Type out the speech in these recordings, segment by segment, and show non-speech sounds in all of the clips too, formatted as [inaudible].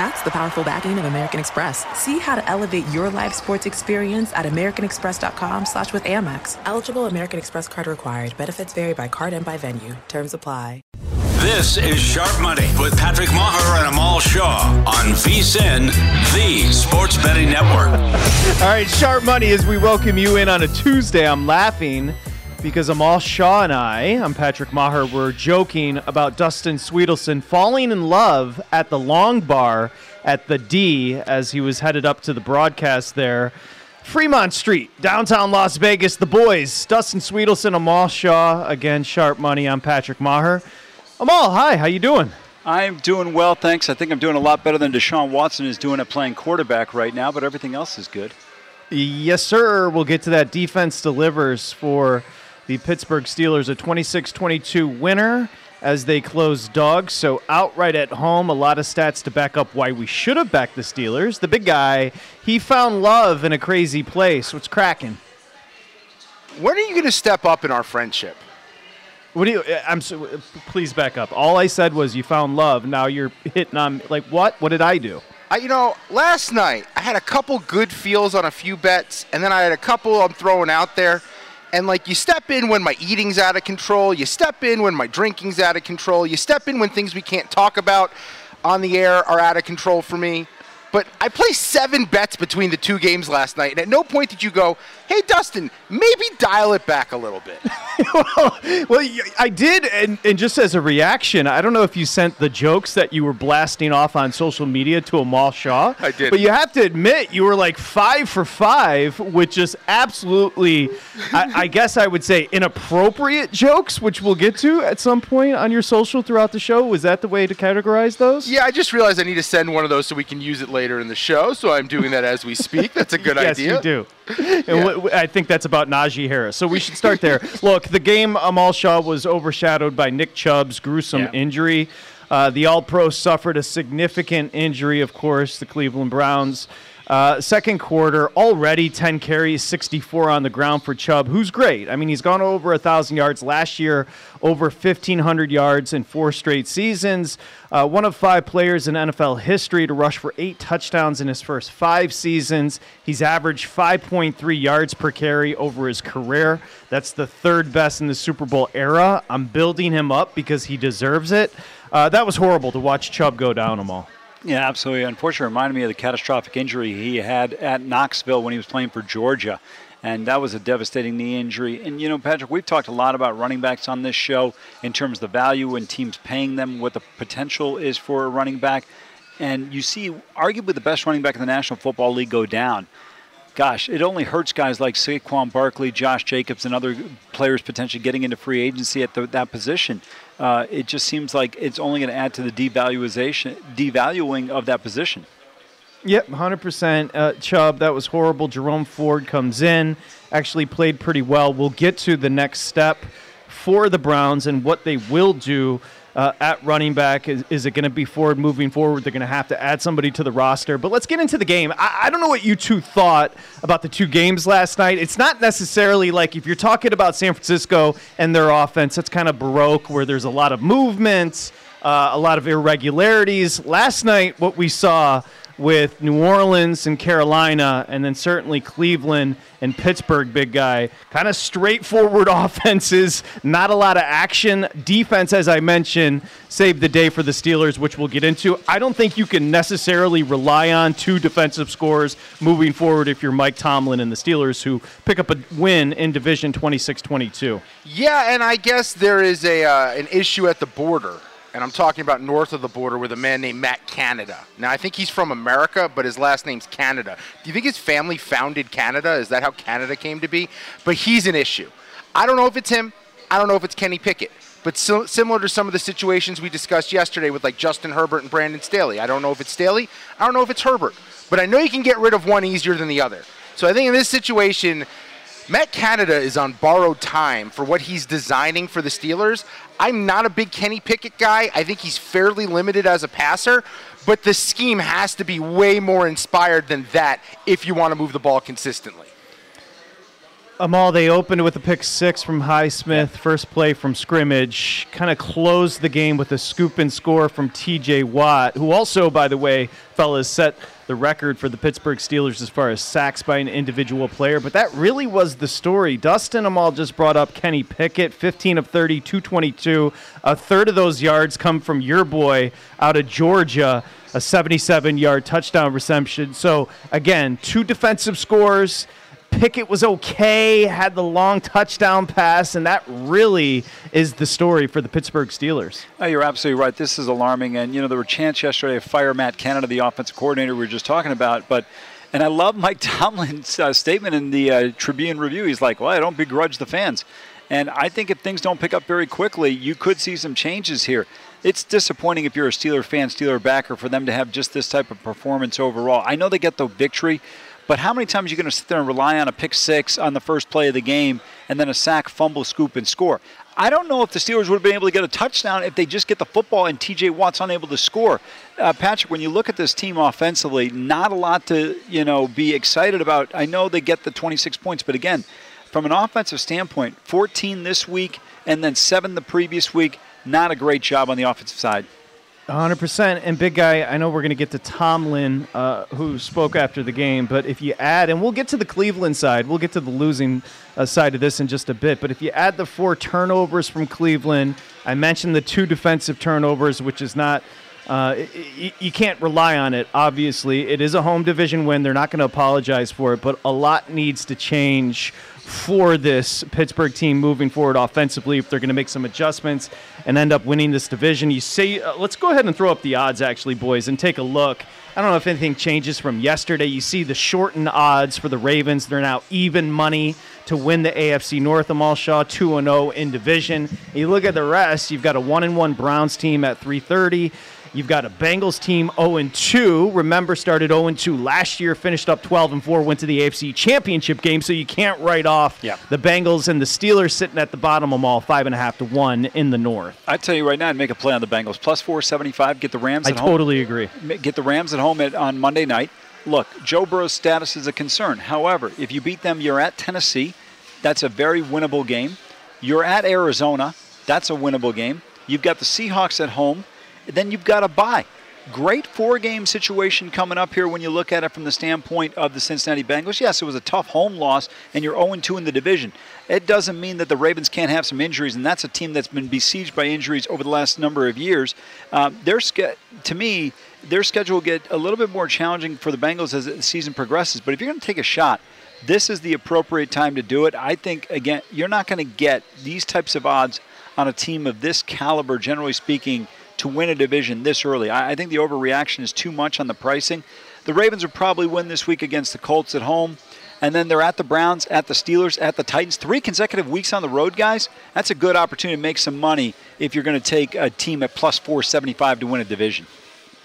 That's the powerful backing of American Express. See how to elevate your live sports experience at americanexpress.com slash with Amex. Eligible American Express card required. Benefits vary by card and by venue. Terms apply. This is Sharp Money with Patrick Meagher and Amal Shaw on VSIN, the Sports Betting Network. All right, Sharp Money as we welcome you in on a Tuesday. I'm laughing because Amal Shaw and I, I'm Patrick Meagher, were joking about Dustin Swedelson falling in love at the Long Bar at the D as he was headed up to the broadcast there. Fremont Street, downtown Las Vegas, the boys, Dustin Swedelson, Amal Shaw, again, Sharp Money. I'm Patrick Meagher. Amal, hi, how you doing? I'm doing well, thanks. I think I'm doing a lot better than Deshaun Watson is doing at playing quarterback right now, but everything else is good. Yes, sir. We'll get to that. Defense delivers for the Pittsburgh Steelers, a 26 22 winner as they close dogs. So outright at home, a lot of stats to back up why we should have backed the Steelers. The big guy, he found love in a crazy place. What's cracking? When are you going to step up in our friendship? What do you? Uh, I'm so, uh, please back up. All I said was you found love. Now you're hitting on like what? What did I do? I, you know, last night I had a couple good feels on a few bets, and then I had a couple I'm throwing out there. And like you step in when my eating's out of control, you step in when my drinking's out of control, you step in when things we can't talk about on the air are out of control for me. But I placed seven bets between the two games last night, and at no point did you go, "Hey, Dustin, maybe dial it back a little bit." [laughs] well, well, I did, and, and just as a reaction, I don't know if you sent the jokes that you were blasting off on social media to Amal Shaw. I did, but you have to admit you were like five for five, which is absolutely, I, I guess I would say, inappropriate jokes, which we'll get to at some point on your social throughout the show. Was that the way to categorize those? Yeah, I just realized I need to send one of those so we can use it later in the show. So I'm doing that as we speak. That's a good yes, idea. Yes, you do. And yeah. w- I think that's about Najee Harris. So we should start there. [laughs] Look, the game Amal Shaw was overshadowed by Nick Chubb's gruesome yeah. injury. Uh, the All Pro suffered a significant injury, of course, the Cleveland Browns. Uh, second quarter, already 10 carries, 64 on the ground for Chubb, who's great. I mean, he's gone over 1,000 yards last year, over 1,500 yards in four straight seasons. Uh, one of five players in NFL history to rush for eight touchdowns in his first five seasons. He's averaged 5.3 yards per carry over his career. That's the third best in the Super Bowl era. I'm building him up because he deserves it. Uh, that was horrible to watch Chubb go down them all. Yeah, absolutely. Unfortunately, reminded me of the catastrophic injury he had at Knoxville when he was playing for Georgia. And that was a devastating knee injury. And, you know, Patrick, we've talked a lot about running backs on this show in terms of the value and teams paying them, what the potential is for a running back. And you see, arguably, the best running back in the National Football League go down gosh, it only hurts guys like Saquon Barkley, Josh Jacobs, and other players potentially getting into free agency at the, that position. Uh, it just seems like it's only going to add to the devaluation, devaluing of that position. Yep, 100%. Uh, Chubb, that was horrible. Jerome Ford comes in, actually played pretty well. We'll get to the next step for the Browns and what they will do uh, at running back? Is, is it going to be Ford moving forward? They're going to have to add somebody to the roster. But let's get into the game. I, I, don't know what you two thought about the two games last night. It's not necessarily like if you're talking about San Francisco and their offense, it's kind of baroque where there's a lot of movements, uh, a lot of irregularities. Last night, what we saw with New Orleans and Carolina, and then certainly Cleveland and Pittsburgh, big guy. Kind of straightforward [laughs] offenses, not a lot of action. Defense, as I mentioned, saved the day for the Steelers, which we'll get into. I don't think you can necessarily rely on two defensive scores moving forward if you're Mike Tomlin and the Steelers, who pick up a win in Division 26 22. Yeah, and I guess there is a uh, an issue at the border and I'm talking about north of the border with a man named Matt Canada. Now, I think he's from America, but his last name's Canada. Do you think his family founded Canada? Is that how Canada came to be? But he's an issue. I don't know if it's him. I don't know if it's Kenny Pickett. But so, similar to some of the situations we discussed yesterday with like Justin Herbert and Brandon Staley. I don't know if it's Staley. I don't know if it's Herbert. But I know you can get rid of one easier than the other. So I think in this situation, Matt Canada is on borrowed time for what he's designing for the Steelers. I'm not a big Kenny Pickett guy. I think he's fairly limited as a passer, but the scheme has to be way more inspired than that if you want to move the ball consistently. Amal, they opened with a pick six from Highsmith, first play from scrimmage. Kind of closed the game with a scoop and score from TJ Watt, who also, by the way, fellas, set the record for the Pittsburgh Steelers as far as sacks by an individual player. But that really was the story. Dustin Amal just brought up Kenny Pickett, 15 of 30, 222. A third of those yards come from your boy out of Georgia, a 77 yard touchdown reception. So, again, two defensive scores Pickett was okay, had the long touchdown pass, and that really is the story for the Pittsburgh Steelers. Oh, you're absolutely right. This is alarming. And, you know, there were chants yesterday of fire Matt Canada, the offensive coordinator we were just talking about. But, and I love Mike [laughs] Tomlin's uh, statement in the uh, Tribune Review. He's like, well, I don't begrudge the fans. And I think if things don't pick up very quickly, you could see some changes here. It's disappointing if you're a Steeler fan, Steeler backer, for them to have just this type of performance overall. I know they get the victory, but how many times are you going to sit there and rely on a pick six on the first play of the game and then a sack, fumble, scoop, and score? I don't know if the Steelers would have been able to get a touchdown if they just get the football and TJ Watt's unable to score. Uh, Patrick, when you look at this team offensively, not a lot to you know be excited about. I know they get the 26 points, but again, from an offensive standpoint, 14 this week and then seven the previous week. Not a great job on the offensive side. 100%. And big guy, I know we're going to get to Tomlin, uh, who spoke after the game, but if you add, and we'll get to the Cleveland side, we'll get to the losing uh, side of this in just a bit, but if you add the four turnovers from Cleveland, I mentioned the two defensive turnovers, which is not. Uh, you can't rely on it, obviously. It is a home division win. They're not going to apologize for it, but a lot needs to change for this Pittsburgh team moving forward offensively if they're going to make some adjustments and end up winning this division. You say, uh, let's go ahead and throw up the odds, actually, boys, and take a look. I don't know if anything changes from yesterday. You see the shortened odds for the Ravens. They're now even money to win the AFC North. Amal Shaw 2 0 in division. You look at the rest, you've got a 1 1 Browns team at 330. You've got a Bengals team 0 2. Remember, started 0 2 last year, finished up 12 4, went to the AFC Championship game, so you can't write off yeah. the Bengals and the Steelers sitting at the bottom of them all, 5.5 to 1 in the North. I tell you right now, I'd make a play on the Bengals. Plus 475, get the Rams I totally home. agree. Get the Rams at home at, on Monday night. Look, Joe Burrow's status is a concern. However, if you beat them, you're at Tennessee. That's a very winnable game. You're at Arizona. That's a winnable game. You've got the Seahawks at home then you've got to bye. Great four game situation coming up here when you look at it from the standpoint of the Cincinnati Bengals. Yes, it was a tough home loss, and you're 0 2 in the division. It doesn't mean that the Ravens can't have some injuries, and that's a team that's been besieged by injuries over the last number of years. Um, their to me, their schedule will get a little bit more challenging for the Bengals as the season progresses. But if you're going to take a shot, this is the appropriate time to do it. I think, again, you're not going to get these types of odds on a team of this caliber, generally speaking to win a division this early. I, I think the overreaction is too much on the pricing. The Ravens will probably win this week against the Colts at home. And then they're at the Browns, at the Steelers, at the Titans. Three consecutive weeks on the road, guys. That's a good opportunity to make some money if you're going to take a team at plus 475 to win a division.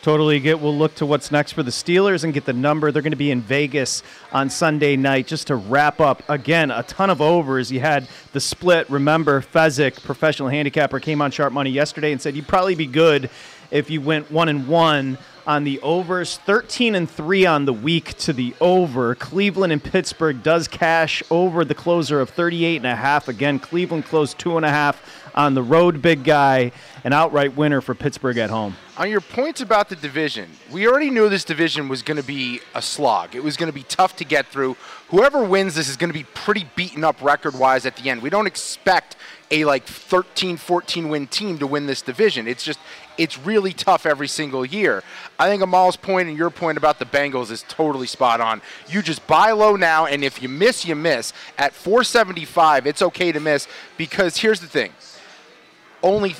Totally get. We'll look to what's next for the Steelers and get the number. They're going to be in Vegas on Sunday night. Just to wrap up, again, a ton of overs. You had the split. Remember, Fezzik, professional handicapper, came on Sharp Money yesterday and said you'd probably be good if you went one and one on the overs. 13 and three on the week to the over. Cleveland and Pittsburgh does cash over the closer of 38 and a half. Again, Cleveland closed two and a half on the road. Big guy, an outright winner for Pittsburgh at home. On your points about the division, we already knew this division was going to be a slog. It was going to be tough to get through. Whoever wins this is going to be pretty beaten up record wise at the end. We don't expect a like 13, 14 win team to win this division. It's just, it's really tough every single year. I think Amal's point and your point about the Bengals is totally spot on. You just buy low now, and if you miss, you miss. At 475, it's okay to miss because here's the thing only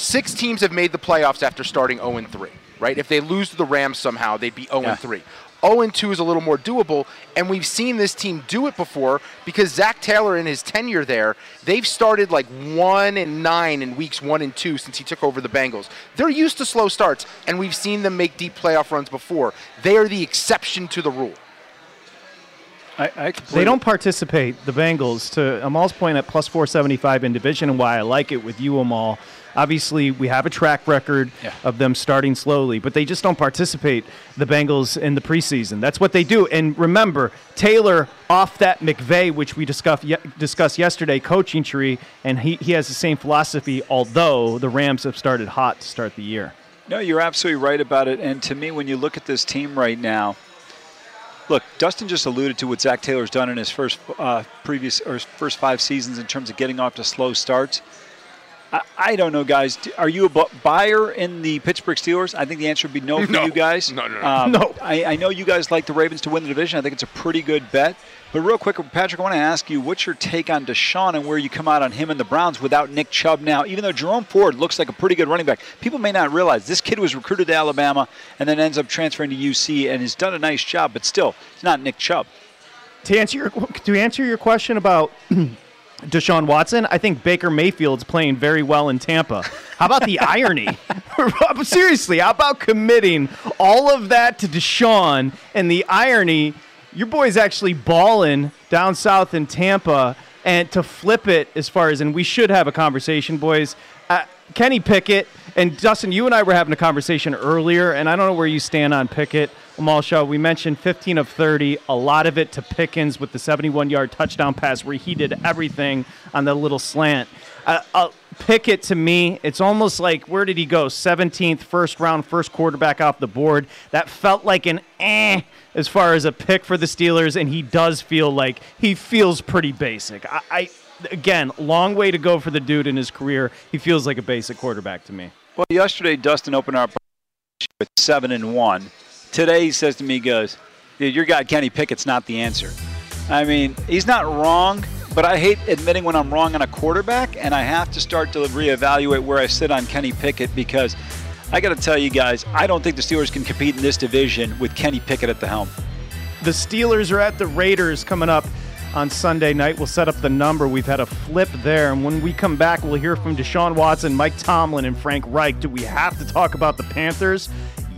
six teams have made the playoffs after starting 0 3, right? If they lose to the Rams somehow, they'd be 0 Yeah. 3. 0 2 is a little more doable, and we've seen this team do it before because Zac Taylor in his tenure there, they've started like 1 and 9 in weeks 1 and 2 since he took over the Bengals. They're used to slow starts, and we've seen them make deep playoff runs before. They are the exception to the rule. I, I They don't participate, the Bengals, to Amal's point at plus 475 in division and why I like it with you, Amal. Obviously, we have a track record Yeah. of them starting slowly, but they just don't participate, the Bengals, in the preseason. That's what they do. And remember, Taylor off that McVay, which we discussed, discussed yesterday, coaching tree, and he, he has the same philosophy, although the Rams have started hot to start the year. No, you're absolutely right about it. And to me, when you look at this team right now, look, Dustin just alluded to what Zac Taylor's done in his first uh, previous or his first five seasons in terms of getting off to slow starts. I, I don't know, guys. Are you a bu- buyer in the Pittsburgh Steelers? I think the answer would be no for No. you guys. No, no, no. Um, No. I, I know you guys like the Ravens to win the division. I think it's a pretty good bet. But real quick, Patrick, I want to ask you, what's your take on Deshaun and where you come out on him and the Browns without Nick Chubb now? Even though Jerome Ford looks like a pretty good running back, people may not realize this kid was recruited to Alabama and then ends up transferring to UC and has done a nice job, but still, it's not Nick Chubb. To answer your to answer your question about [clears throat] Deshaun Watson, I think Baker Mayfield's playing very well in Tampa. How about the irony? [laughs] [laughs] Seriously, how about committing all of that to Deshaun and the irony? Your boy's actually balling down south in Tampa, and to flip it as far as, and we should have a conversation, boys. Uh, Kenny Pickett and Dustin, you and I were having a conversation earlier, and I don't know where you stand on Pickett. Amal we mentioned 15 of 30, a lot of it to Pickens with the 71 yard touchdown pass where he did everything on the little slant. Uh, uh, Pickett, to me, it's almost like where did he go? 17th, first round, first quarterback off the board. That felt like an eh as far as a pick for the Steelers, and he does feel like he feels pretty basic. I, I again, long way to go for the dude in his career. He feels like a basic quarterback to me. Well, yesterday Dustin opened our [laughs] with seven and one. Today he says to me, goes, "Dude, your guy Kenny Pickett's not the answer." I mean, he's not wrong, but I hate admitting when I'm wrong on a quarterback, and I have to start to reevaluate where I sit on Kenny Pickett because I got to tell you guys, I don't think the Steelers can compete in this division with Kenny Pickett at the helm. The Steelers are at the Raiders coming up on Sunday night. We'll set up the number. We've had a flip there. And when we come back, we'll hear from Deshaun Watson, Mike Tomlin, and Frank Reich. Do we have to talk about the Panthers?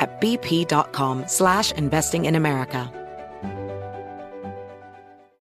at bp.com slash investing in America.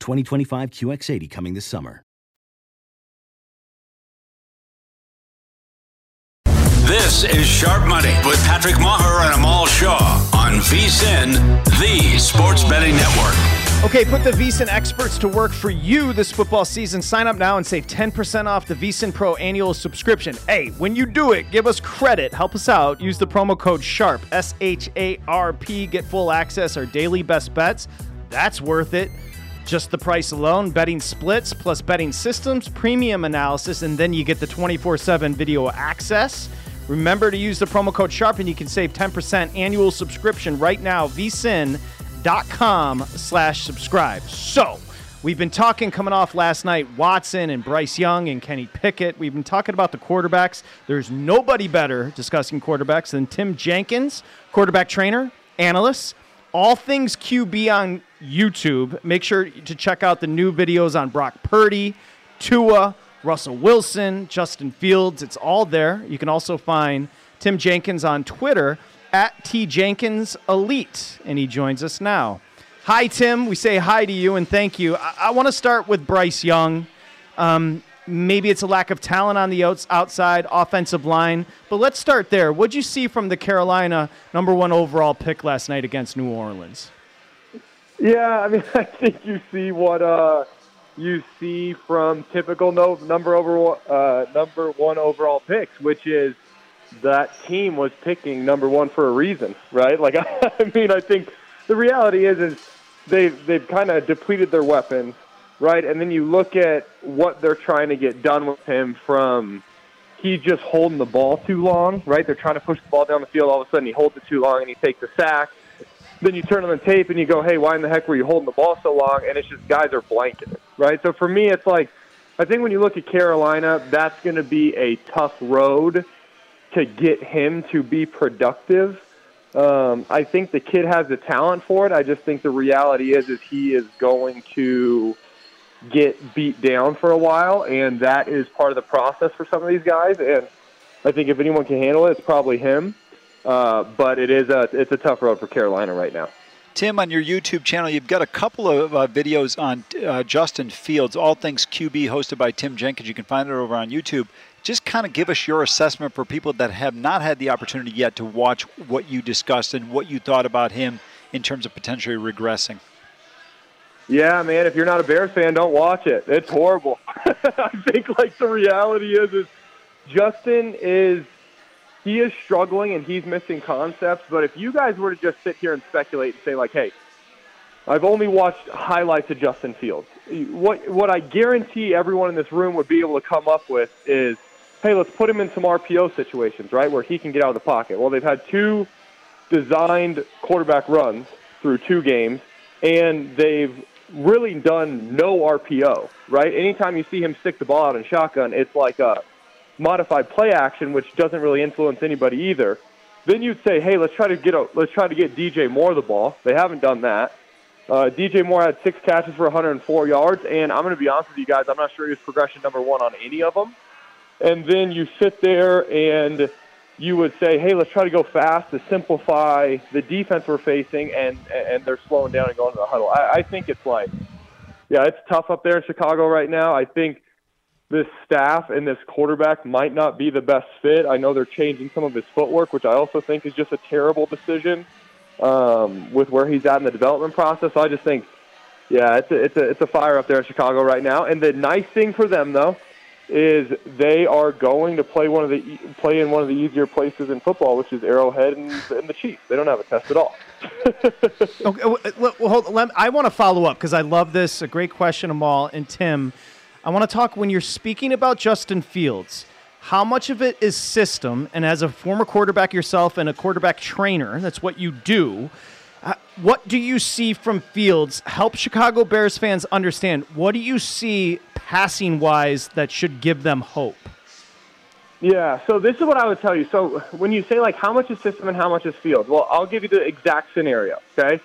2025 QX80 coming this summer. This is Sharp Money with Patrick Meagher and Amal Shaw on VSIN, the Sports Betting Network. Okay, put the VSIN experts to work for you this football season. Sign up now and save 10% off the VSIN Pro annual subscription. Hey, when you do it, give us credit. Help us out. Use the promo code SHARP, S H A R P. Get full access, our daily best bets. That's worth it. Just the price alone, betting splits plus betting systems, premium analysis, and then you get the 24 7 video access. Remember to use the promo code SHARP and you can save 10% annual subscription right now, vsin.com slash subscribe. So, we've been talking coming off last night, Watson and Bryce Young and Kenny Pickett. We've been talking about the quarterbacks. There's nobody better discussing quarterbacks than Tim Jenkins, quarterback trainer, analyst, all things QB on YouTube. Make sure to check out the new videos on Brock Purdy, Tua, Russell Wilson, Justin Fields. It's all there. You can also find Tim Jenkins on Twitter at T Jenkins Elite, and he joins us now. Hi, Tim. We say hi to you and thank you. I, I want to start with Bryce Young. Um, maybe it's a lack of talent on the outs- outside offensive line, but let's start there. What'd you see from the Carolina number one overall pick last night against New Orleans? Yeah, I mean, [laughs] I think you see what uh, you see from typical no, number over uh, number one overall picks, which is that team was picking number one for a reason, right? Like, [laughs] I mean, I think the reality is is they've they've kind of depleted their weapons, right? And then you look at what they're trying to get done with him from. He's just holding the ball too long, right? They're trying to push the ball down the field. All of a sudden, he holds it too long and he takes a sack then you turn on the tape and you go, hey, why in the heck were you holding the ball so long? And it's just guys are blanking it, right? So for me, it's like, I think when you look at Carolina, that's going to be a tough road to get him to be productive. Um, I think the kid has the talent for it. I just think the reality is, is he is going to get beat down for a while, and that is part of the process for some of these guys. And I think if anyone can handle it, it's probably him. Uh, but it is a it's a tough road for Carolina right now. Tim, on your YouTube channel, you've got a couple of uh, videos on uh, Justin Fields, all things QB, hosted by Tim Jenkins. You can find it over on YouTube. Just kind of give us your assessment for people that have not had the opportunity yet to watch what you discussed and what you thought about him in terms of potentially regressing. Yeah, man. If you're not a Bears fan, don't watch it. It's horrible. [laughs] I think like the reality is, is Justin is he is struggling and he's missing concepts. But if you guys were to just sit here and speculate and say like, hey, I've only watched highlights of Justin Fields. What what I guarantee everyone in this room would be able to come up with is, hey, let's put him in some RPO situations, right, where he can get out of the pocket. Well, they've had two designed quarterback runs through two games, and they've really done no RPO, right? Anytime you see him stick the ball out in shotgun, it's like a modified play action, which doesn't really influence anybody either. Then you'd say, hey, let's try to get a, let's try to get DJ Moore the ball. They haven't done that. Uh, DJ Moore had six catches for 104 yards, and I'm going to be honest with you guys, I'm not sure he was progression number one on any of them. And then you sit there and you would say, hey, let's try to go fast to simplify the defense we're facing, and and they're slowing down and going to the huddle. I, I think it's like, yeah, it's tough up there in Chicago right now. I think this staff and this quarterback might not be the best fit. I know they're changing some of his footwork, which I also think is just a terrible decision um, with where he's at in the development process. So I just think, yeah, it's a, it's a it's a fire up there in Chicago right now. And the nice thing for them though is they are going to play one of the play in one of the easier places in football, which is Arrowhead and, and the Chiefs. They don't have a test at all. [laughs] okay, well, hold, I want to follow up because I love this. A great question, Amal and Tim. I want to talk when you're speaking about Justin Fields. How much of it is system? And as a former quarterback yourself and a quarterback trainer, that's what you do. Uh, what do you see from Fields? Help Chicago Bears fans understand what do you see passing wise that should give them hope? Yeah, so this is what I would tell you. So when you say like how much is system and how much is field, well, I'll give you the exact scenario. Okay,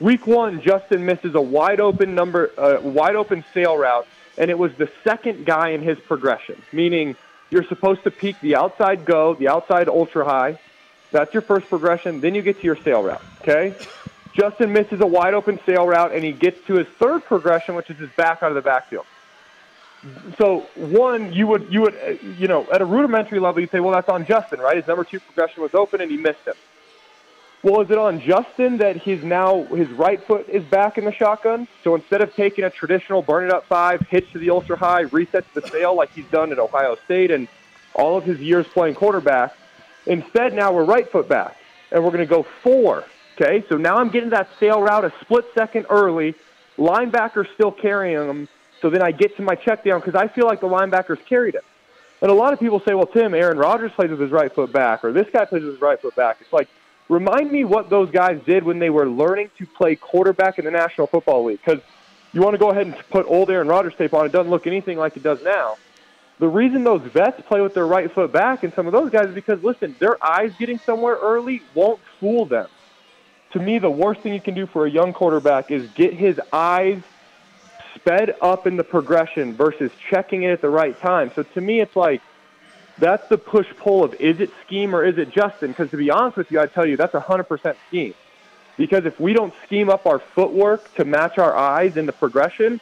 week one, Justin misses a wide open number, uh, wide open sail route, and it was the second guy in his progression. Meaning you're supposed to peak the outside go, the outside ultra high. That's your first progression. Then you get to your sail route. Okay. Justin misses a wide open sail route, and he gets to his third progression, which is his back out of the backfield so one, you would you would uh, you know at a rudimentary level, you'd say, well, that's on Justin, right? His number two progression was open and he missed it. Well, is it on Justin that he's now his right foot is back in the shotgun? So instead of taking a traditional burn it up five, hitch to the ultra high, reset to the sail like he's done at Ohio State and all of his years playing quarterback, instead now we're right foot back and we're going to go four. Okay, so now I'm getting that sail route a split second early. Linebacker's still carrying him so then I get to my check down because I feel like the linebackers carried it. And a lot of people say, well, Tim, Aaron Rodgers plays with his right foot back, or this guy plays with his right foot back. It's like, remind me what those guys did when they were learning to play quarterback in the National Football League. Because you want to go ahead and put old Aaron Rodgers tape on, it doesn't look anything like it does now. The reason those vets play with their right foot back and some of those guys is because, listen, their eyes getting somewhere early won't fool them. To me, the worst thing you can do for a young quarterback is get his eyes – sped up in the progression versus checking it at the right time. So to me, it's like that's the push pull of is it scheme or is it Justin? Because to be honest with you, I tell you that's 100% scheme. Because if we don't scheme up our footwork to match our eyes in the progression,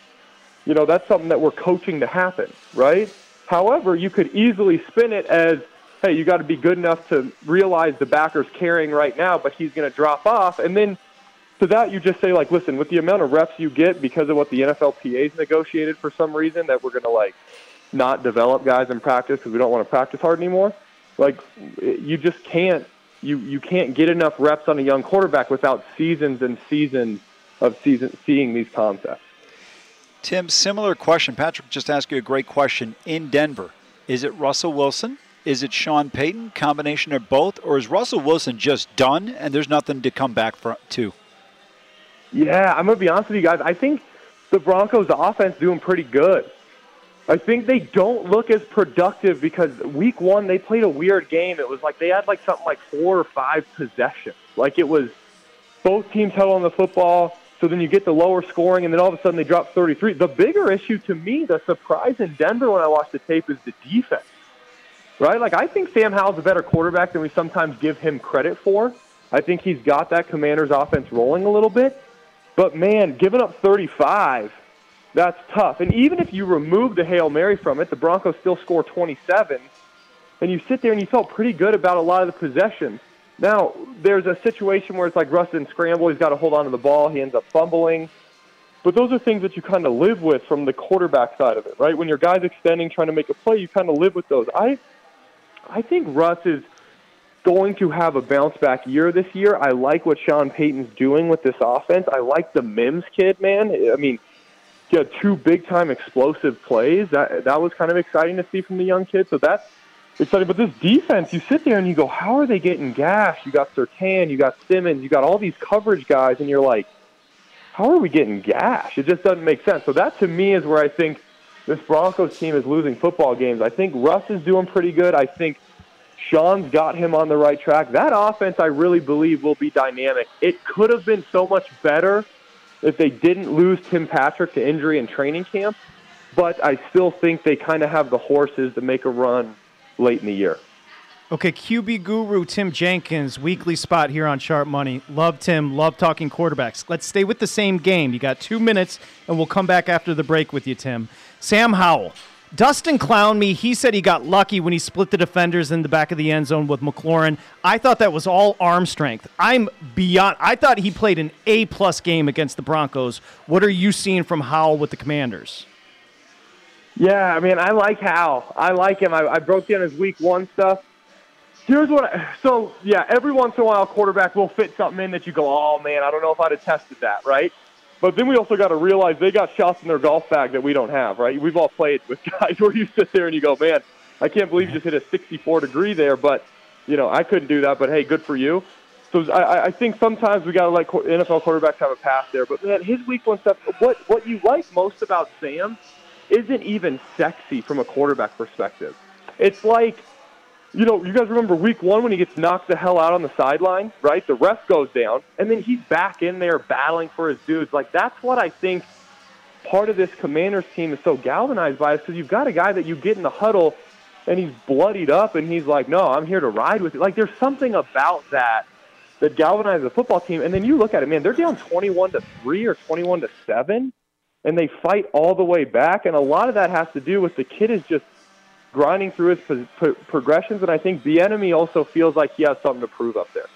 you know, that's something that we're coaching to happen, right? However, you could easily spin it as, hey, you got to be good enough to realize the backer's carrying right now, but he's going to drop off. And then to that, you just say like, listen, with the amount of reps you get because of what the NFLPA's negotiated for some reason that we're going to like not develop guys in practice because we don't want to practice hard anymore. Like, you just can't you you can't get enough reps on a young quarterback without seasons and seasons of season seeing these concepts. Tim, similar question. Patrick just asked you a great question. In Denver, is it Russell Wilson? Is it Sean Payton? Combination of both, or is Russell Wilson just done and there's nothing to come back for, to? Yeah, I'm gonna be honest with you guys. I think the Broncos' offense doing pretty good. I think they don't look as productive because week one they played a weird game. It was like they had like something like four or five possessions. Like it was both teams held on the football. So then you get the lower scoring, and then all of a sudden they drop 33. The bigger issue to me, the surprise in Denver when I watched the tape, is the defense. Right? Like I think Sam Howell's a better quarterback than we sometimes give him credit for. I think he's got that Commanders offense rolling a little bit. But man, giving up 35, that's tough. And even if you remove the Hail Mary from it, the Broncos still score 27. And you sit there and you felt pretty good about a lot of the possessions. Now, there's a situation where it's like Rustin scramble. He's got to hold on to the ball. He ends up fumbling. But those are things that you kind of live with from the quarterback side of it, right? When your guy's extending, trying to make a play, you kind of live with those. I, I think Russ is going to have a bounce back year this year. I like what Sean Payton's doing with this offense. I like the Mims kid, man. I mean, he had two big time explosive plays. That that was kind of exciting to see from the young kid. So that's exciting. But this defense, you sit there and you go, how are they getting gas? You got Surtain, you got Simmons, you got all these coverage guys, and you're like, how are we getting gas? It just doesn't make sense. So that to me is where I think this Broncos team is losing football games. I think Russ is doing pretty good. I think Sean's got him on the right track. That offense, I really believe, will be dynamic. It could have been so much better if they didn't lose Tim Patrick to injury in training camp, but I still think they kind of have the horses to make a run late in the year. Okay, QB guru Tim Jenkins, weekly spot here on Sharp Money. Love Tim, love talking quarterbacks. Let's stay with the same game. You got two minutes, and we'll come back after the break with you, Tim. Sam Howell, Dustin clowned me. He said he got lucky when he split the defenders in the back of the end zone with McLaurin. I thought that was all arm strength. I'm beyond. I thought he played an A plus game against the Broncos. What are you seeing from Howell with the Commanders? Yeah, I mean, I like Howell. I like him. I, I broke down his week one stuff. Here's what. I, so yeah, every once in a while, quarterback will fit something in that you go, oh man, I don't know if I'd have tested that, right? But then we also got to realize they got shots in their golf bag that we don't have, right? We've all played with [laughs] guys where you sit there and you go, man, I can't believe you just hit a 64 degree there, but you know I couldn't do that. But hey, good for you. So I, I think sometimes we got to let NFL quarterbacks have a pass there. But man, his week one stuff. What what you like most about Sam isn't even sexy from a quarterback perspective. It's like you know, you guys remember week one when he gets knocked the hell out on the sideline, right? The ref goes down, and then he's back in there battling for his dudes. Like, that's what I think part of this Commanders team is so galvanized by is because you've got a guy that you get in the huddle and he's bloodied up and he's like, no, I'm here to ride with you. Like, there's something about that that galvanizes the football team. And then you look at it, man, they're down 21 to 3 or 21 to 7, and they fight all the way back. And a lot of that has to do with the kid is just grinding through his pro- pro- progressions, and I think the enemy also feels like he has something to prove up there.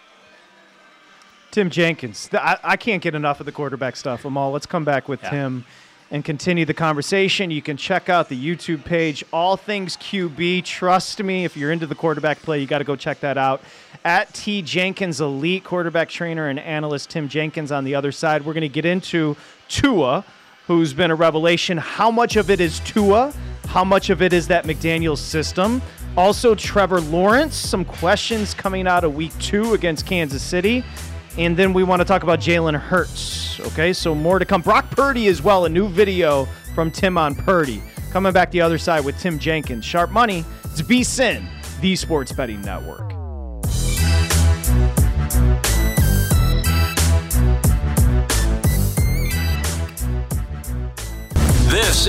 Tim Jenkins. I, I can't get enough of the quarterback stuff. Amal, let's come back with Yeah. Tim and continue the conversation. You can check out the YouTube page, All Things QB. Trust me, if you're into the quarterback play, you got to go check that out. At T Jenkins Elite, quarterback trainer and analyst Tim Jenkins on the other side. We're going to get into Tua, who's been a revelation. How much of it is Tua? How much of it is that McDaniels system? Also, Trevor Lawrence, some questions coming out of week two against Kansas City. And then we want to talk about Jalen Hurts. Okay, so more to come. Brock Purdy as well, a new video from Tim on Purdy. Coming back the other side with Tim Jenkins. Sharp Money, it's VSIN, the Sports Betting Network.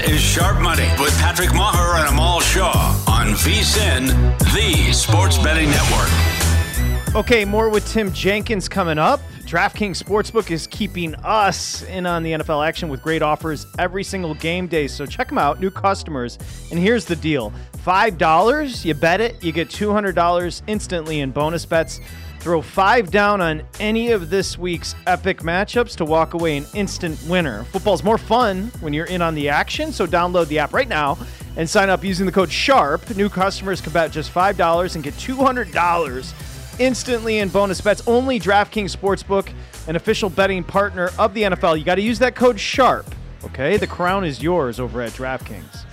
Is Sharp Money with Patrick Meagher and Amal Shaw on VSIN, the Sports Betting Network. Okay, more with Tim Jenkins coming up. DraftKings Sportsbook is keeping us in on the NFL action with great offers every single game day. So check them out, new customers. And here's the deal $5, you bet it, you get $200 instantly in bonus bets. Throw five down on any of this week's epic matchups to walk away an instant winner. Football's more fun when you're in on the action, so download the app right now and sign up using the code SHARP. New customers can bet just $5 and get $200 instantly in bonus bets. Only DraftKings Sportsbook, an official betting partner of the NFL. You got to use that code SHARP. Okay, the crown is yours over at DraftKings.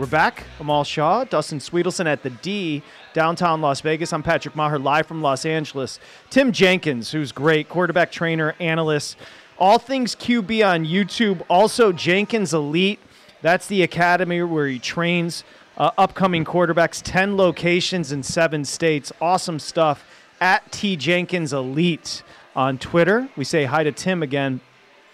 We're back. Amal Shaw, Dustin Swedelson at the D, downtown Las Vegas. I'm Patrick Meagher, live from Los Angeles. Tim Jenkins, who's great, quarterback trainer, analyst, all things QB on YouTube. Also, Jenkins Elite. That's the academy where he trains uh, upcoming quarterbacks, 10 locations in seven states. Awesome stuff. At T Jenkins Elite on Twitter. We say hi to Tim again.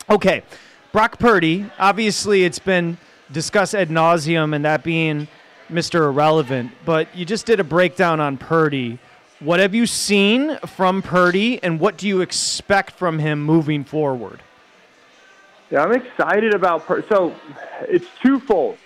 Okay, Brock Purdy. Obviously, it's been discussed ad nauseum, and that being Mr. Irrelevant. But you just did a breakdown on Purdy. What have you seen from Purdy, and what do you expect from him moving forward? Yeah, I'm excited about. Purdy. so it's twofold.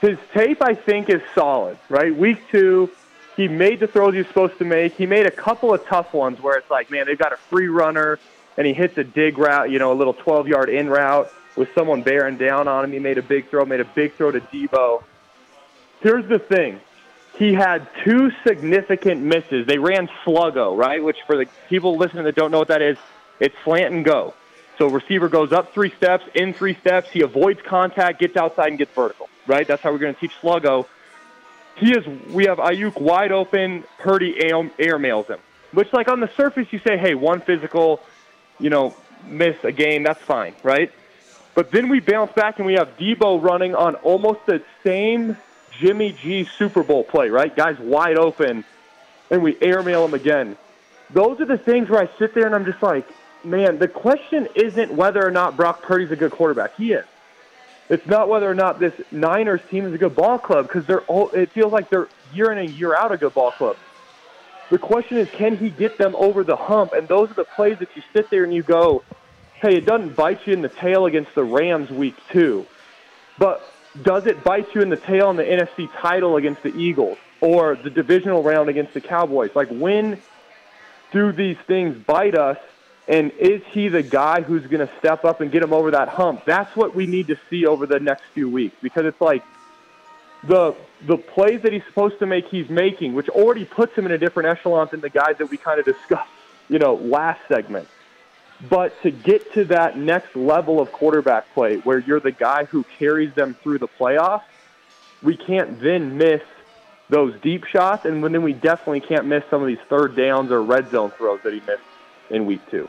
His tape, I think, is solid. Right, week two, he made the throws he was supposed to make. He made a couple of tough ones where it's like, man, they've got a free runner, and he hits a dig route, you know, a little 12-yard in route with someone bearing down on him. He made a big throw, made a big throw to Deebo. Here's the thing. He had two significant misses. They ran sluggo, right? Which for the people listening that don't know what that is, it's slant and go. So receiver goes up three steps, in three steps. He avoids contact, gets outside, and gets vertical. Right? That's how we're going to teach sluggo. He is. We have Aiyuk wide open. Purdy air, air mails him. Which, like on the surface, you say, "Hey, one physical, you know, miss a game. That's fine, right?" But then we bounce back and we have Deebo running on almost the same Jimmy G Super Bowl play, right? Guys wide open, and we airmail him again. Those are the things where I sit there and I'm just like, man, the question isn't whether or not Brock Purdy's a good quarterback. He is. It's not whether or not this Niners team is a good ball club because they're all, it feels like they're year in and year out a good ball club. The question is, can he get them over the hump? And those are the plays that you sit there and you go, hey, it doesn't bite you in the tail against the Rams week two, but does it bite you in the tail in the NFC title against the Eagles or the divisional round against the Cowboys? Like, when do these things bite us? And is he the guy who's going to step up and get him over that hump? That's what we need to see over the next few weeks because it's like the the plays that he's supposed to make, he's making, which already puts him in a different echelon than the guys that we kind of discussed, you know, last segment. But to get to that next level of quarterback play where you're the guy who carries them through the playoffs, we can't then miss those deep shots, and then we definitely can't miss some of these third downs or red zone throws that he missed in week two.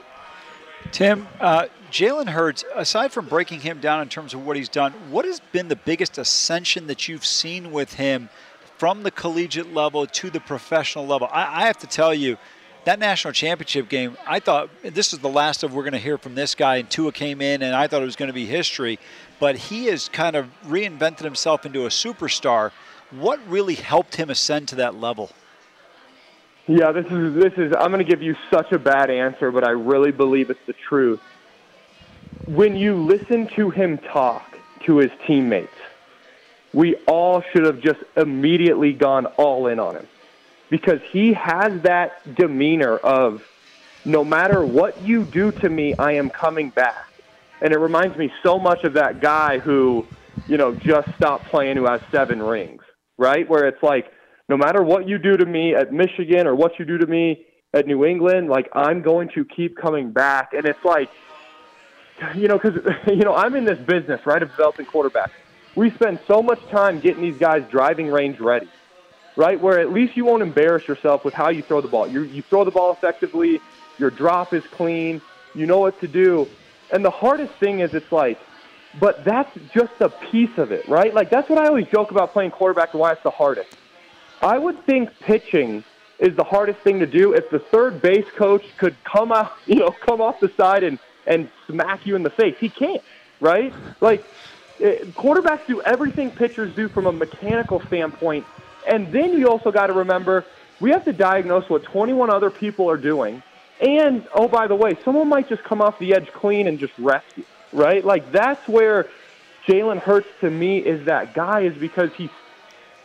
Tim, uh, Jalen Hurts, aside from breaking him down in terms of what he's done, what has been the biggest ascension that you've seen with him from the collegiate level to the professional level. I, I have to tell you, that national championship game, I thought this is the last of we're going to hear from this guy. And Tua came in, and I thought it was going to be history. But he has kind of reinvented himself into a superstar. What really helped him ascend to that level? Yeah, this is this is. I'm going to give you such a bad answer, but I really believe it's the truth. When you listen to him talk to his teammates, we all should have just immediately gone all in on him because he has that demeanor of no matter what you do to me, I am coming back. And it reminds me so much of that guy who, you know, just stopped playing who has seven rings, right? Where it's like, no matter what you do to me at Michigan or what you do to me at New England, like I'm going to keep coming back. And it's like, you know, because, [laughs] you know, I'm in this business, right, of developing quarterbacks. We spend so much time getting these guys driving range ready right? Where at least you won't embarrass yourself with how you throw the ball. You, you throw the ball effectively, your drop is clean, you know what to do. And the hardest thing is it's like, but that's just a piece of it, right? Like that's what I always joke about playing quarterback and why it's the hardest. I would think pitching is the hardest thing to do if the third base coach could come out, [laughs] you know, come off the side and and smack you in the face. He can't, right? Like eh, quarterbacks do everything pitchers do from a mechanical standpoint and then you also got to remember we have to diagnose what 21 other people are doing. And, oh, by the way, someone might just come off the edge clean and just rescue, right? Like, that's where Jalen Hurts to me is that guy, is because he's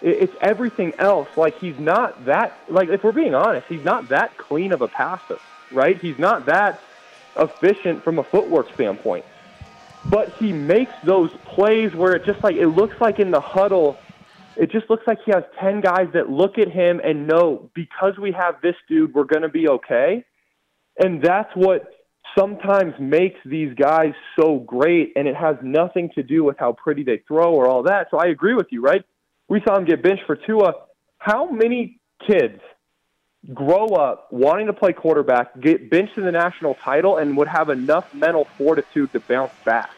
it's everything else. Like he's not that like if we're being honest, he's not that clean of a passer, right? He's not that efficient from a footwork standpoint. But he makes those plays where it just like it looks like in the huddle it just looks like he has 10 guys that look at him and know because we have this dude, we're going to be okay. And that's what sometimes makes these guys so great. And it has nothing to do with how pretty they throw or all that. So I agree with you, right? We saw him get benched for Tua. How many kids grow up wanting to play quarterback, get benched in the national title, and would have enough mental fortitude to bounce back?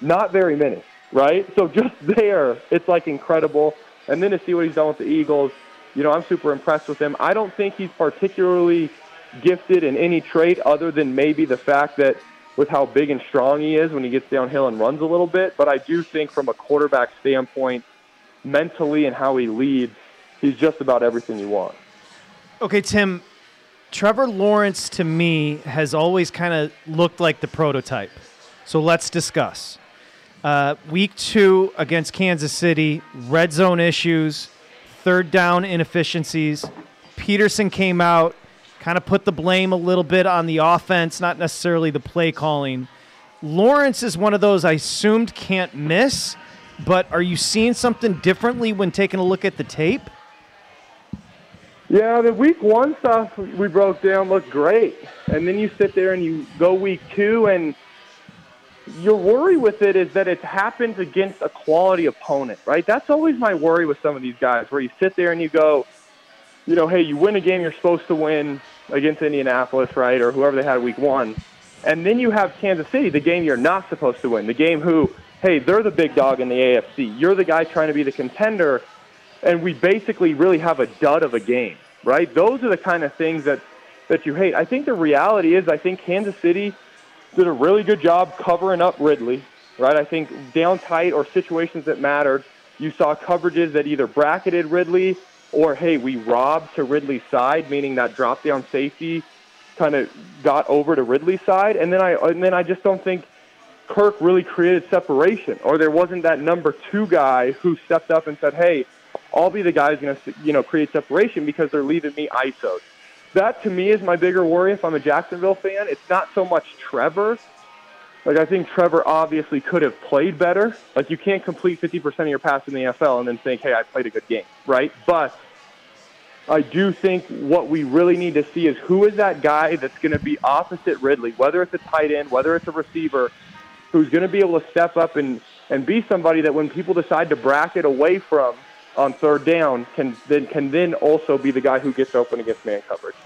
Not very many right? So just [laughs] there, it's like incredible. And then to see what he's done with the Eagles, you know, I'm super impressed with him. I don't think he's particularly gifted in any trait other than maybe the fact that with how big and strong he is when he gets downhill and runs a little bit. But I do think from a quarterback standpoint, mentally and how he leads, he's just about everything you want. Okay, Tim, Trevor Lawrence to me has always kind of looked like the prototype. So let's discuss. Uh, week two against Kansas City, red zone issues, third down inefficiencies. Pederson came out, kind of put the blame a little bit on the offense, not necessarily the play calling. Lawrence is one of those I assumed can't miss, but are you seeing something differently when taking a look at the tape? Yeah, the week one stuff we broke down looked great. And then you sit there and you go week two and – your worry with it is that it happens against a quality opponent, right? That's always my worry with some of these guys, where you sit there and you go, you know, hey, you win a game you're supposed to win against Indianapolis, right, or whoever they had week one, and then you have Kansas City, the game you're not supposed to win, the game who, hey, they're the big dog in the AFC, you're the guy trying to be the contender, and we basically really have a dud of a game, right? Those are the kind of things that that you hate. I think the reality is, I think Kansas City did a really good job covering up Ridley, right? I think down tight or situations that mattered, you saw coverages that either bracketed Ridley or, hey, we robbed to Ridley's side, meaning that drop down safety kind of got over to Ridley's side. And then I, and then I just don't think Kirk really created separation or there wasn't that number two guy who stepped up and said, hey, I'll be the guy who's going to, you know, create separation because they're leaving me ISO'd that to me is my bigger worry if I'm a Jacksonville fan. It's not so much Trevor. Like I think Trevor obviously could have played better. Like you can't complete 50% of your passes in the NFL and then think, "Hey, I played a good game," right? But I do think what we really need to see is who is that guy that's going to be opposite Ridley, whether it's a tight end, whether it's a receiver, who's going to be able to step up and and be somebody that when people decide to bracket away from on third down can then can then also be the guy who gets open against man coverage.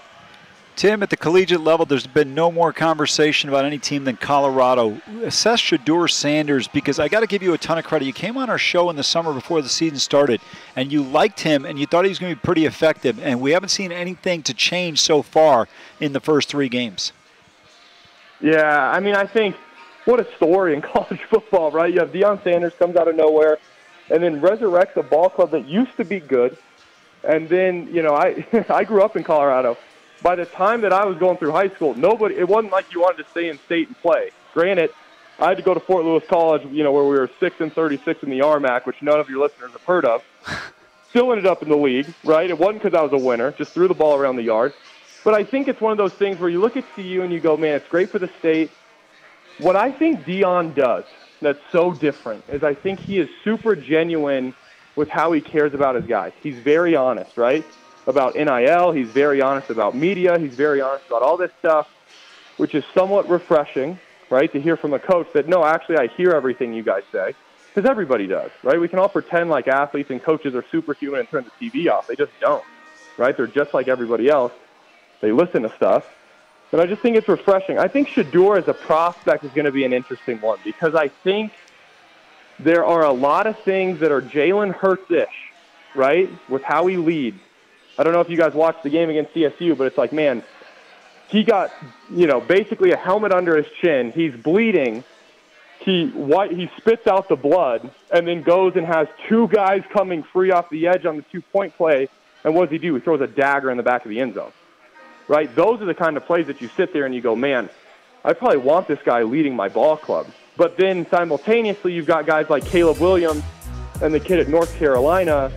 Tim, at the collegiate level, there's been no more conversation about any team than Colorado. Assess Shedeur Sanders because I got to give you a ton of credit. You came on our show in the summer before the season started, and you liked him, and you thought he was going to be pretty effective. And we haven't seen anything to change so far in the first three games. Yeah, I mean, I think what a story in [laughs] college football, right? You have Deion Sanders comes out of nowhere, and then resurrects a ball club that used to be good. And then, you know, I [laughs] I grew up in Colorado by the time that I was going through high school, nobody, it wasn't like you wanted to stay in state and play. Granted, I had to go to Fort Lewis College, you know, where we were 6 and 36 in the RMAC, which none of your listeners have heard of. [laughs] Still ended up in the league, right? It wasn't because I was a winner, just threw the ball around the yard. But I think it's one of those things where you look at CU and you go, man, it's great for the state. What I think Deion does that's so different is I think he is super genuine with how he cares about his guys. He's very honest, right? About NIL. He's very honest about media. He's very honest about all this stuff, which is somewhat refreshing, right, to hear from a coach that, no, actually, I hear everything you guys say. Because everybody does, right? We can all pretend like athletes and coaches are superhuman and turn the TV off. They just don't, right? They're just like everybody else. They listen to stuff. And I just think it's refreshing. I think Shedeur as a prospect is going to be an interesting one because I think there are a lot of things that are Jalen Hurts-ish, right, with how he leads I don't know if you guys watched the game against CSU, but it's like, man, he got, you know, basically a helmet under his chin. He's bleeding. He white, he spits out the blood and then goes and has two guys coming free off the edge on the two point play. And what does he do? He throws a dagger in the back of the end zone. Right? Those are the kind of plays that you sit there and you go, man, I probably want this guy leading my ball club. But then simultaneously, you've got guys like Caleb Williams and the kid at North Carolina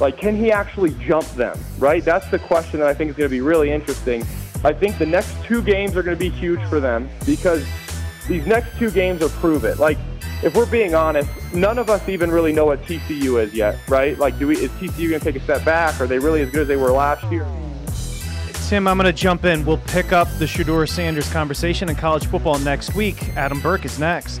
like, can he actually jump them, right? That's the question that I think is going to be really interesting. I think the next two games are going to be huge for them because these next two games will prove it. Like, if we're being honest, none of us even really know what TCU is yet, right? Like, do we, is TCU going to take a step back? Are they really as good as they were last year? Tim, I'm going to jump in. We'll pick up the Shedeur Sanders conversation in college football next week. Adam Burke is next.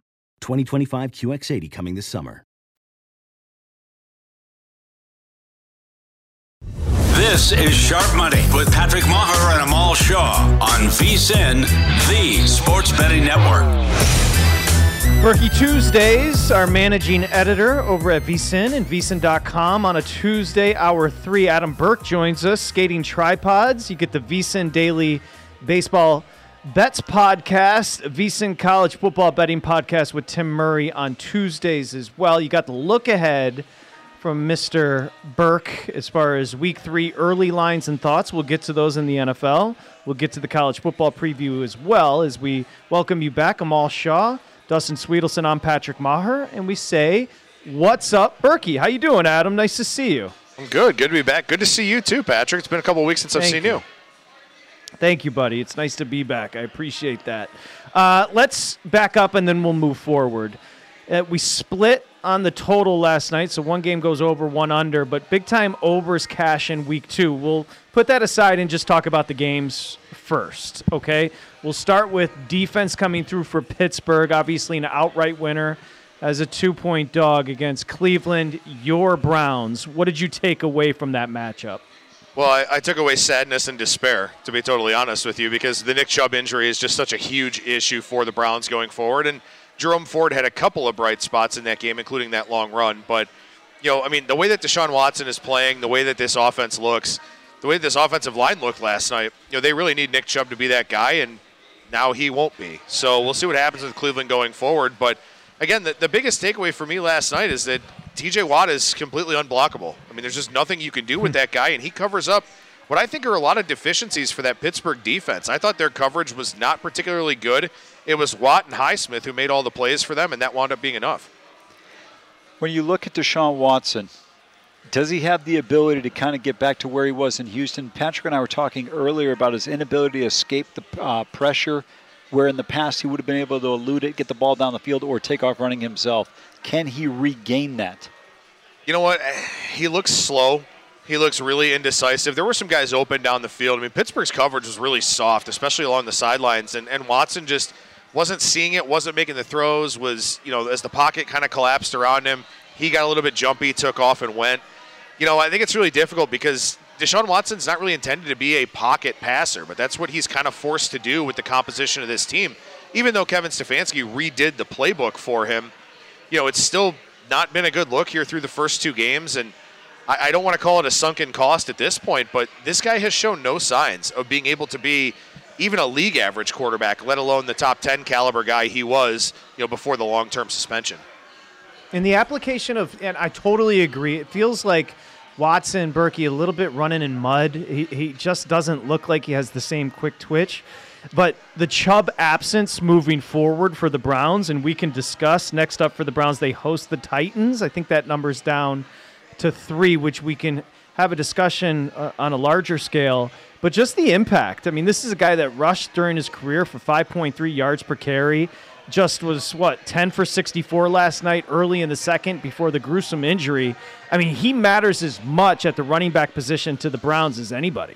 2025 QX80 coming this summer. This is Sharp Money with Patrick Meagher and Amal Shaw on VSIN, the Sports Betting Network. Berkey Tuesdays, our managing editor over at VSIN and VSIN.com on a Tuesday, hour three. Adam Burke joins us, skating tripods. You get the VSIN Daily Baseball Bets podcast, VSIN College Football Betting Podcast with Tim Murray on Tuesdays as well. You got the look ahead from Mr. Burke as far as week three early lines and thoughts. We'll get to those in the NFL. We'll get to the college football preview as well as we welcome you back, Amal Shaw, Dustin Swedelson. I'm Patrick Meagher, and we say, "What's up, Berkey? How you doing, Adam? Nice to see you." I'm good. Good to be back. Good to see you too, Patrick. It's been a couple weeks since I've seen you. you. Thank you, buddy. It's nice to be back. I appreciate that. Uh, let's back up and then we'll move forward. Uh, we split on the total last night, so one game goes over, one under, but big time overs cash in week two. We'll put that aside and just talk about the games first, okay? We'll start with defense coming through for Pittsburgh, obviously an outright winner as a two point dog against Cleveland, your Browns. What did you take away from that matchup? Well, I, I took away sadness and despair, to be totally honest with you, because the Nick Chubb injury is just such a huge issue for the Browns going forward. And Jerome Ford had a couple of bright spots in that game, including that long run. But, you know, I mean, the way that Deshaun Watson is playing, the way that this offense looks, the way that this offensive line looked last night, you know, they really need Nick Chubb to be that guy, and now he won't be. So we'll see what happens with Cleveland going forward. But again, the, the biggest takeaway for me last night is that TJ Watt is completely unblockable. I mean, there's just nothing you can do with that guy, and he covers up what I think are a lot of deficiencies for that Pittsburgh defense. I thought their coverage was not particularly good. It was Watt and Highsmith who made all the plays for them, and that wound up being enough. When you look at Deshaun Watson, does he have the ability to kind of get back to where he was in Houston? Patrick and I were talking earlier about his inability to escape the uh, pressure, where in the past he would have been able to elude it, get the ball down the field, or take off running himself. Can he regain that? You know what? He looks slow. He looks really indecisive. There were some guys open down the field. I mean, Pittsburgh's coverage was really soft, especially along the sidelines, and, and Watson just wasn't seeing it, wasn't making the throws, was, you know, as the pocket kind of collapsed around him, he got a little bit jumpy, took off, and went. You know, I think it's really difficult because Deshaun Watson's not really intended to be a pocket passer, but that's what he's kind of forced to do with the composition of this team. Even though Kevin Stefanski redid the playbook for him, you know, it's still not been a good look here through the first two games. And I, I don't want to call it a sunken cost at this point, but this guy has shown no signs of being able to be even a league average quarterback, let alone the top 10 caliber guy he was, you know, before the long term suspension. In the application of, and I totally agree, it feels like Watson, Berkey, a little bit running in mud. He, he just doesn't look like he has the same quick twitch. But the Chubb absence moving forward for the Browns, and we can discuss next up for the Browns, they host the Titans. I think that number's down to three, which we can have a discussion uh, on a larger scale. But just the impact. I mean, this is a guy that rushed during his career for 5.3 yards per carry. Just was what 10 for 64 last night, early in the second, before the gruesome injury. I mean, he matters as much at the running back position to the Browns as anybody.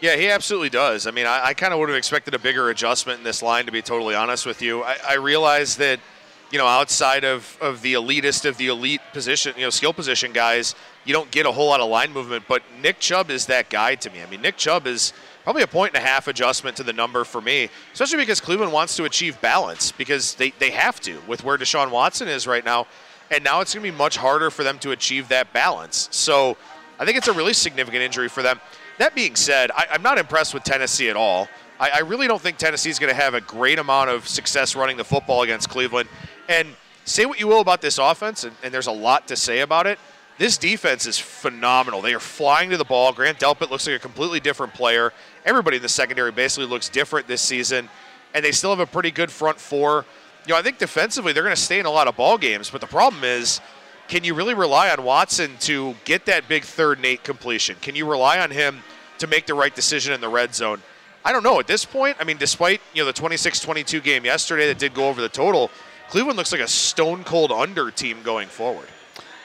Yeah, he absolutely does. I mean, I, I kind of would have expected a bigger adjustment in this line, to be totally honest with you. I, I realize that, you know, outside of, of the elitist of the elite position, you know, skill position guys, you don't get a whole lot of line movement. But Nick Chubb is that guy to me. I mean, Nick Chubb is probably a point and a half adjustment to the number for me, especially because Cleveland wants to achieve balance because they, they have to with where Deshaun Watson is right now. And now it's going to be much harder for them to achieve that balance. So I think it's a really significant injury for them. That being said, I, am not impressed with Tennessee at all. I, I really don't think Tennessee is going to have a great amount of success running the football against Cleveland. And say what you will about this offense, and, and there's a lot to say about it. This defense is phenomenal. They are flying to the ball. Grant Delpit looks like a completely different player. Everybody in the secondary basically looks different this season, and they still have a pretty good front four. You know, I think defensively they're going to stay in a lot of ball games, but the problem is can you really rely on Watson to get that big third and eight completion? Can you rely on him to make the right decision in the red zone? I don't know. At this point, I mean, despite you know the 26-22 game yesterday that did go over the total, Cleveland looks like a stone cold under team going forward.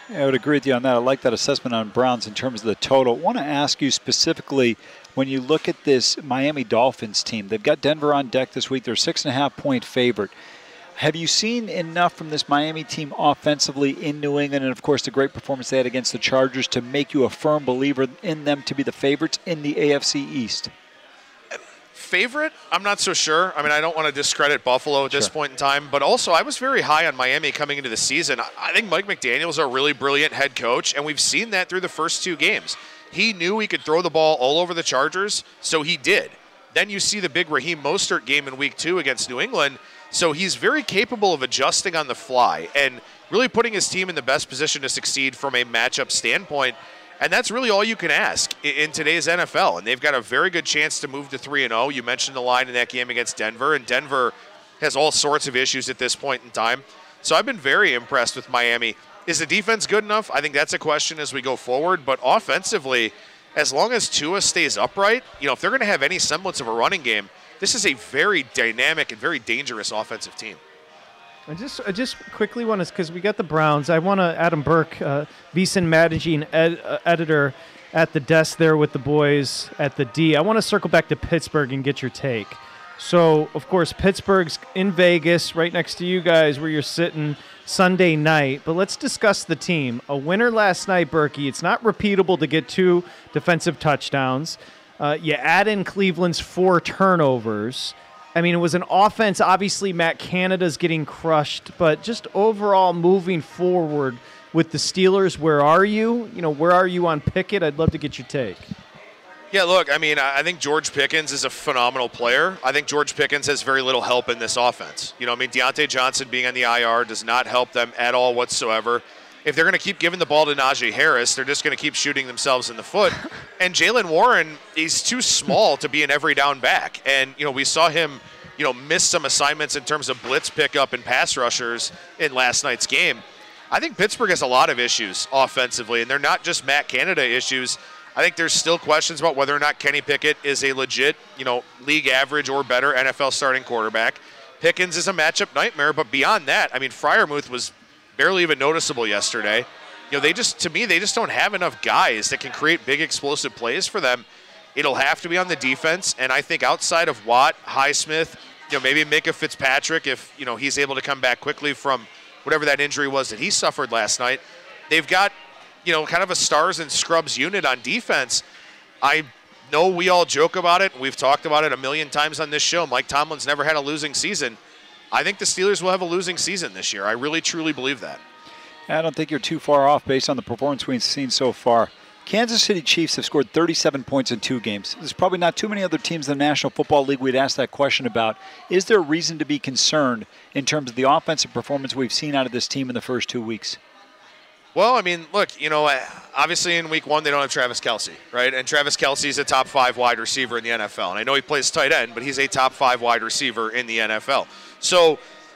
I would agree with you on that. I like that assessment on Browns in terms of the total. I want to ask you specifically when you look at this Miami Dolphins team. They've got Denver on deck this week. They're six and a half point favorite. Have you seen enough from this Miami team offensively in New England, and of course the great performance they had against the Chargers, to make you a firm believer in them to be the favorites in the AFC East? Favorite? I'm not so sure. I mean, I don't want to discredit Buffalo at this Sure. point in time, but also I was very high on Miami coming into the season. I- I think Mike McDaniel's a really brilliant head coach, and we've seen that through the first two games. He knew he could throw the ball all over the Chargers, so he did. Then you see the big Raheem Mostert game in week two against New England. So he's very capable of adjusting on the fly. And really putting his team in the best position to succeed from a matchup standpoint. And that's really all you can ask in today's NFL. And they've got a very good chance to move to 3 and 0. You mentioned the line in that game against Denver, and Denver has all sorts of issues at this point in time. So I've been very impressed with Miami. Is the defense good enough? I think that's a question as we go forward. But offensively, as long as Tua stays upright, you know, if they're going to have any semblance of a running game, this is a very dynamic and very dangerous offensive team. I just, I just quickly want to, because we got the Browns. I want to Adam Burke, uh, VSiN Magazine ed, uh, editor, at the desk there with the boys at the D. I want to circle back to Pittsburgh and get your take. So, of course, Pittsburgh's in Vegas, right next to you guys, where you're sitting Sunday night. But let's discuss the team. A winner last night, Berkey. It's not repeatable to get two defensive touchdowns. Uh, you add in Cleveland's four turnovers. I mean, it was an offense. Obviously, Matt Canada's getting crushed, but just overall moving forward with the Steelers, where are you? You know, where are you on Pickett? I'd love to get your take. Yeah, look, I mean, I think George Pickens is a phenomenal player. I think George Pickens has very little help in this offense. You know, I mean, Diontae Johnson being on the IR does not help them at all whatsoever. If they're going to keep giving the ball to Najee Harris, they're just going to keep shooting themselves in the foot. [laughs] and Jaylen Warren, is too small to be an every down back. And, you know, we saw him, you know, miss some assignments in terms of blitz pickup and pass rushers in last night's game. I think Pittsburgh has a lot of issues offensively, and they're not just Matt Canada issues. I think there's still questions about whether or not Kenny Pickett is a legit, you know, league average or better NFL starting quarterback. Pickens is a matchup nightmare, but beyond that, I mean, Freiermuth was barely even noticeable yesterday. You know, they just, to me, they just don't have enough guys that can create big explosive plays for them. It'll have to be on the defense, and I think outside of Watt, Highsmith, you know, maybe Minkah Fitzpatrick, if you know he's able to come back quickly from whatever that injury was that he suffered last night. They've got you know, kind of a stars and scrubs unit on defense. I know we all joke about it. We've talked about it a million times on this show. Mike Tomlin's never had a losing season. I think the Steelers will have a losing season this year. I really, truly believe that. I don't think you're too far off based on the performance we've seen so far. Kansas City Chiefs have scored 37 points in two games. There's probably not too many other teams in the National Football League we'd ask that question about. Is there a reason to be concerned in terms of the offensive performance we've seen out of this team in the first two weeks? Well, I mean, look, you know, obviously in week one they don't have Travis Kelce, right? And Travis Kelce is a top five wide receiver in the NFL. And I know he plays tight end, but he's a top five wide receiver in the NFL. So,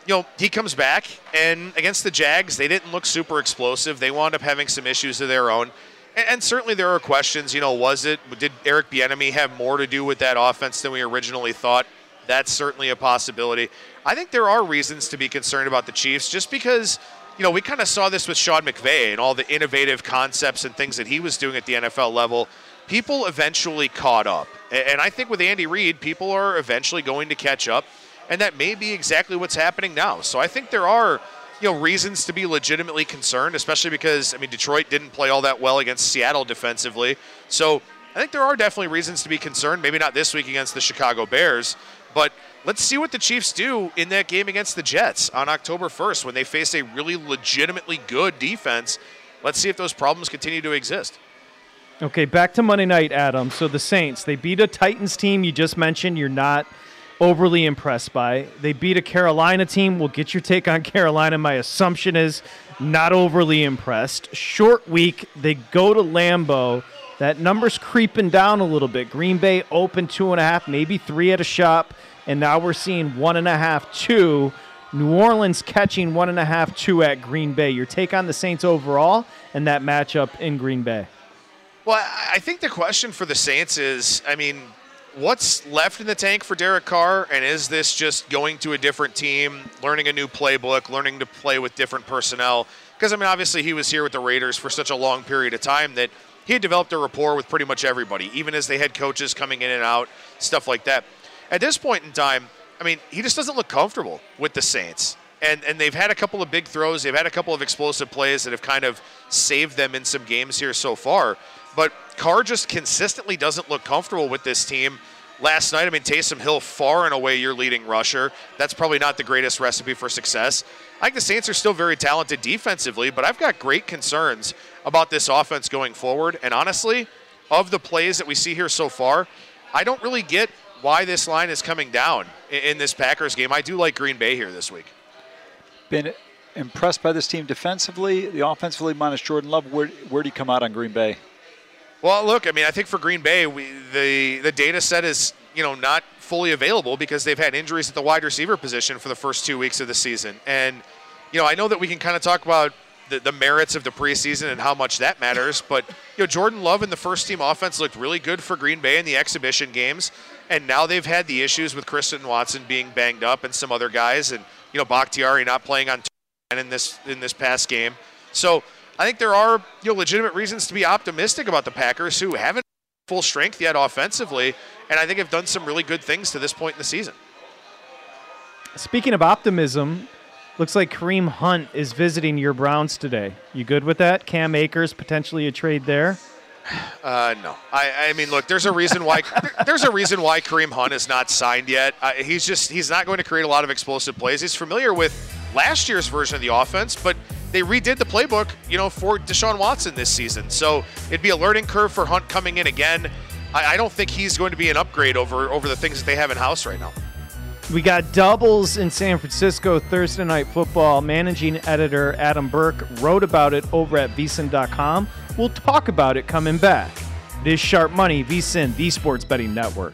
you know, he comes back, and against the Jags, they didn't look super explosive. They wound up having some issues of their own. And certainly there are questions, you know, was it, did Eric Bieniemy have more to do with that offense than we originally thought? That's certainly a possibility. I think there are reasons to be concerned about the Chiefs just because – you know, we kind of saw this with Sean McVay and all the innovative concepts and things that he was doing at the NFL level. People eventually caught up. And I think with Andy Reid, people are eventually going to catch up. And that may be exactly what's happening now. So I think there are, you know, reasons to be legitimately concerned, especially because, I mean, Detroit didn't play all that well against Seattle defensively. So I think there are definitely reasons to be concerned. Maybe not this week against the Chicago Bears, but let's see what the Chiefs do in that game against the Jets on October 1st when they face a really legitimately good defense. Let's see if those problems continue to exist. Okay, back to Monday night, Adam. So the Saints, they beat a Titans team you just mentioned you're not overly impressed by. They beat a Carolina team. We'll get your take on [laughs] Carolina. My assumption is not overly impressed. Short week, they go to Lambeau. That number's creeping down a little bit. Green Bay open two and a half, maybe three at a shop and now we're seeing one and a half, two. New Orleans catching one and a half, two at Green Bay. Your take on the Saints overall and that matchup in Green Bay? Well, I think the question for the Saints is I mean, what's left in the tank for Derek Carr? And is this just going to a different team, learning a new playbook, learning to play with different personnel? Because, I mean, obviously he was here with the Raiders for such a long period of time that he had developed a rapport with pretty much everybody, even as they had coaches coming in and out, stuff like that at this point in time, I mean, he just doesn't look comfortable with the Saints. And, and they've had a couple of big throws. They've had a couple of explosive plays that have kind of saved them in some games here so far. But Carr just consistently doesn't look comfortable with this team. Last night, I mean, Taysom Hill far and away your leading rusher. That's probably not the greatest recipe for success. I think the Saints are still very talented defensively, but I've got great concerns about this offense going forward. And honestly, of the plays that we see here so far, I don't really get why this line is coming down in this Packers game. I do like Green Bay here this week. Been impressed by this team defensively, the offensively minus Jordan Love. Where where do you come out on Green Bay? Well, look, I mean, I think for Green Bay, we, the the data set is you know not fully available because they've had injuries at the wide receiver position for the first two weeks of the season, and you know I know that we can kind of talk about the, the merits of the preseason and how much that matters, but you know Jordan Love in the first team offense looked really good for Green Bay in the exhibition games, and now they've had the issues with Christian Watson being banged up and some other guys, and you know Bakhtiari not playing on in this in this past game, so. I think there are you know, legitimate reasons to be optimistic about the Packers, who haven't full strength yet offensively, and I think have done some really good things to this point in the season. Speaking of optimism, looks like Kareem Hunt is visiting your Browns today. You good with that? Cam Akers potentially a trade there. Uh, no, I, I mean, look, there's a reason why [laughs] there's a reason why Kareem Hunt is not signed yet. Uh, he's just he's not going to create a lot of explosive plays. He's familiar with last year's version of the offense, but they redid the playbook, you know, for Deshaun Watson this season. So it'd be a learning curve for Hunt coming in again. I, I don't think he's going to be an upgrade over over the things that they have in house right now. We got doubles in San Francisco Thursday night football. Managing editor Adam Burke wrote about it over at vsin.com. We'll talk about it coming back. It is Sharp Money, vsin, the sports betting network.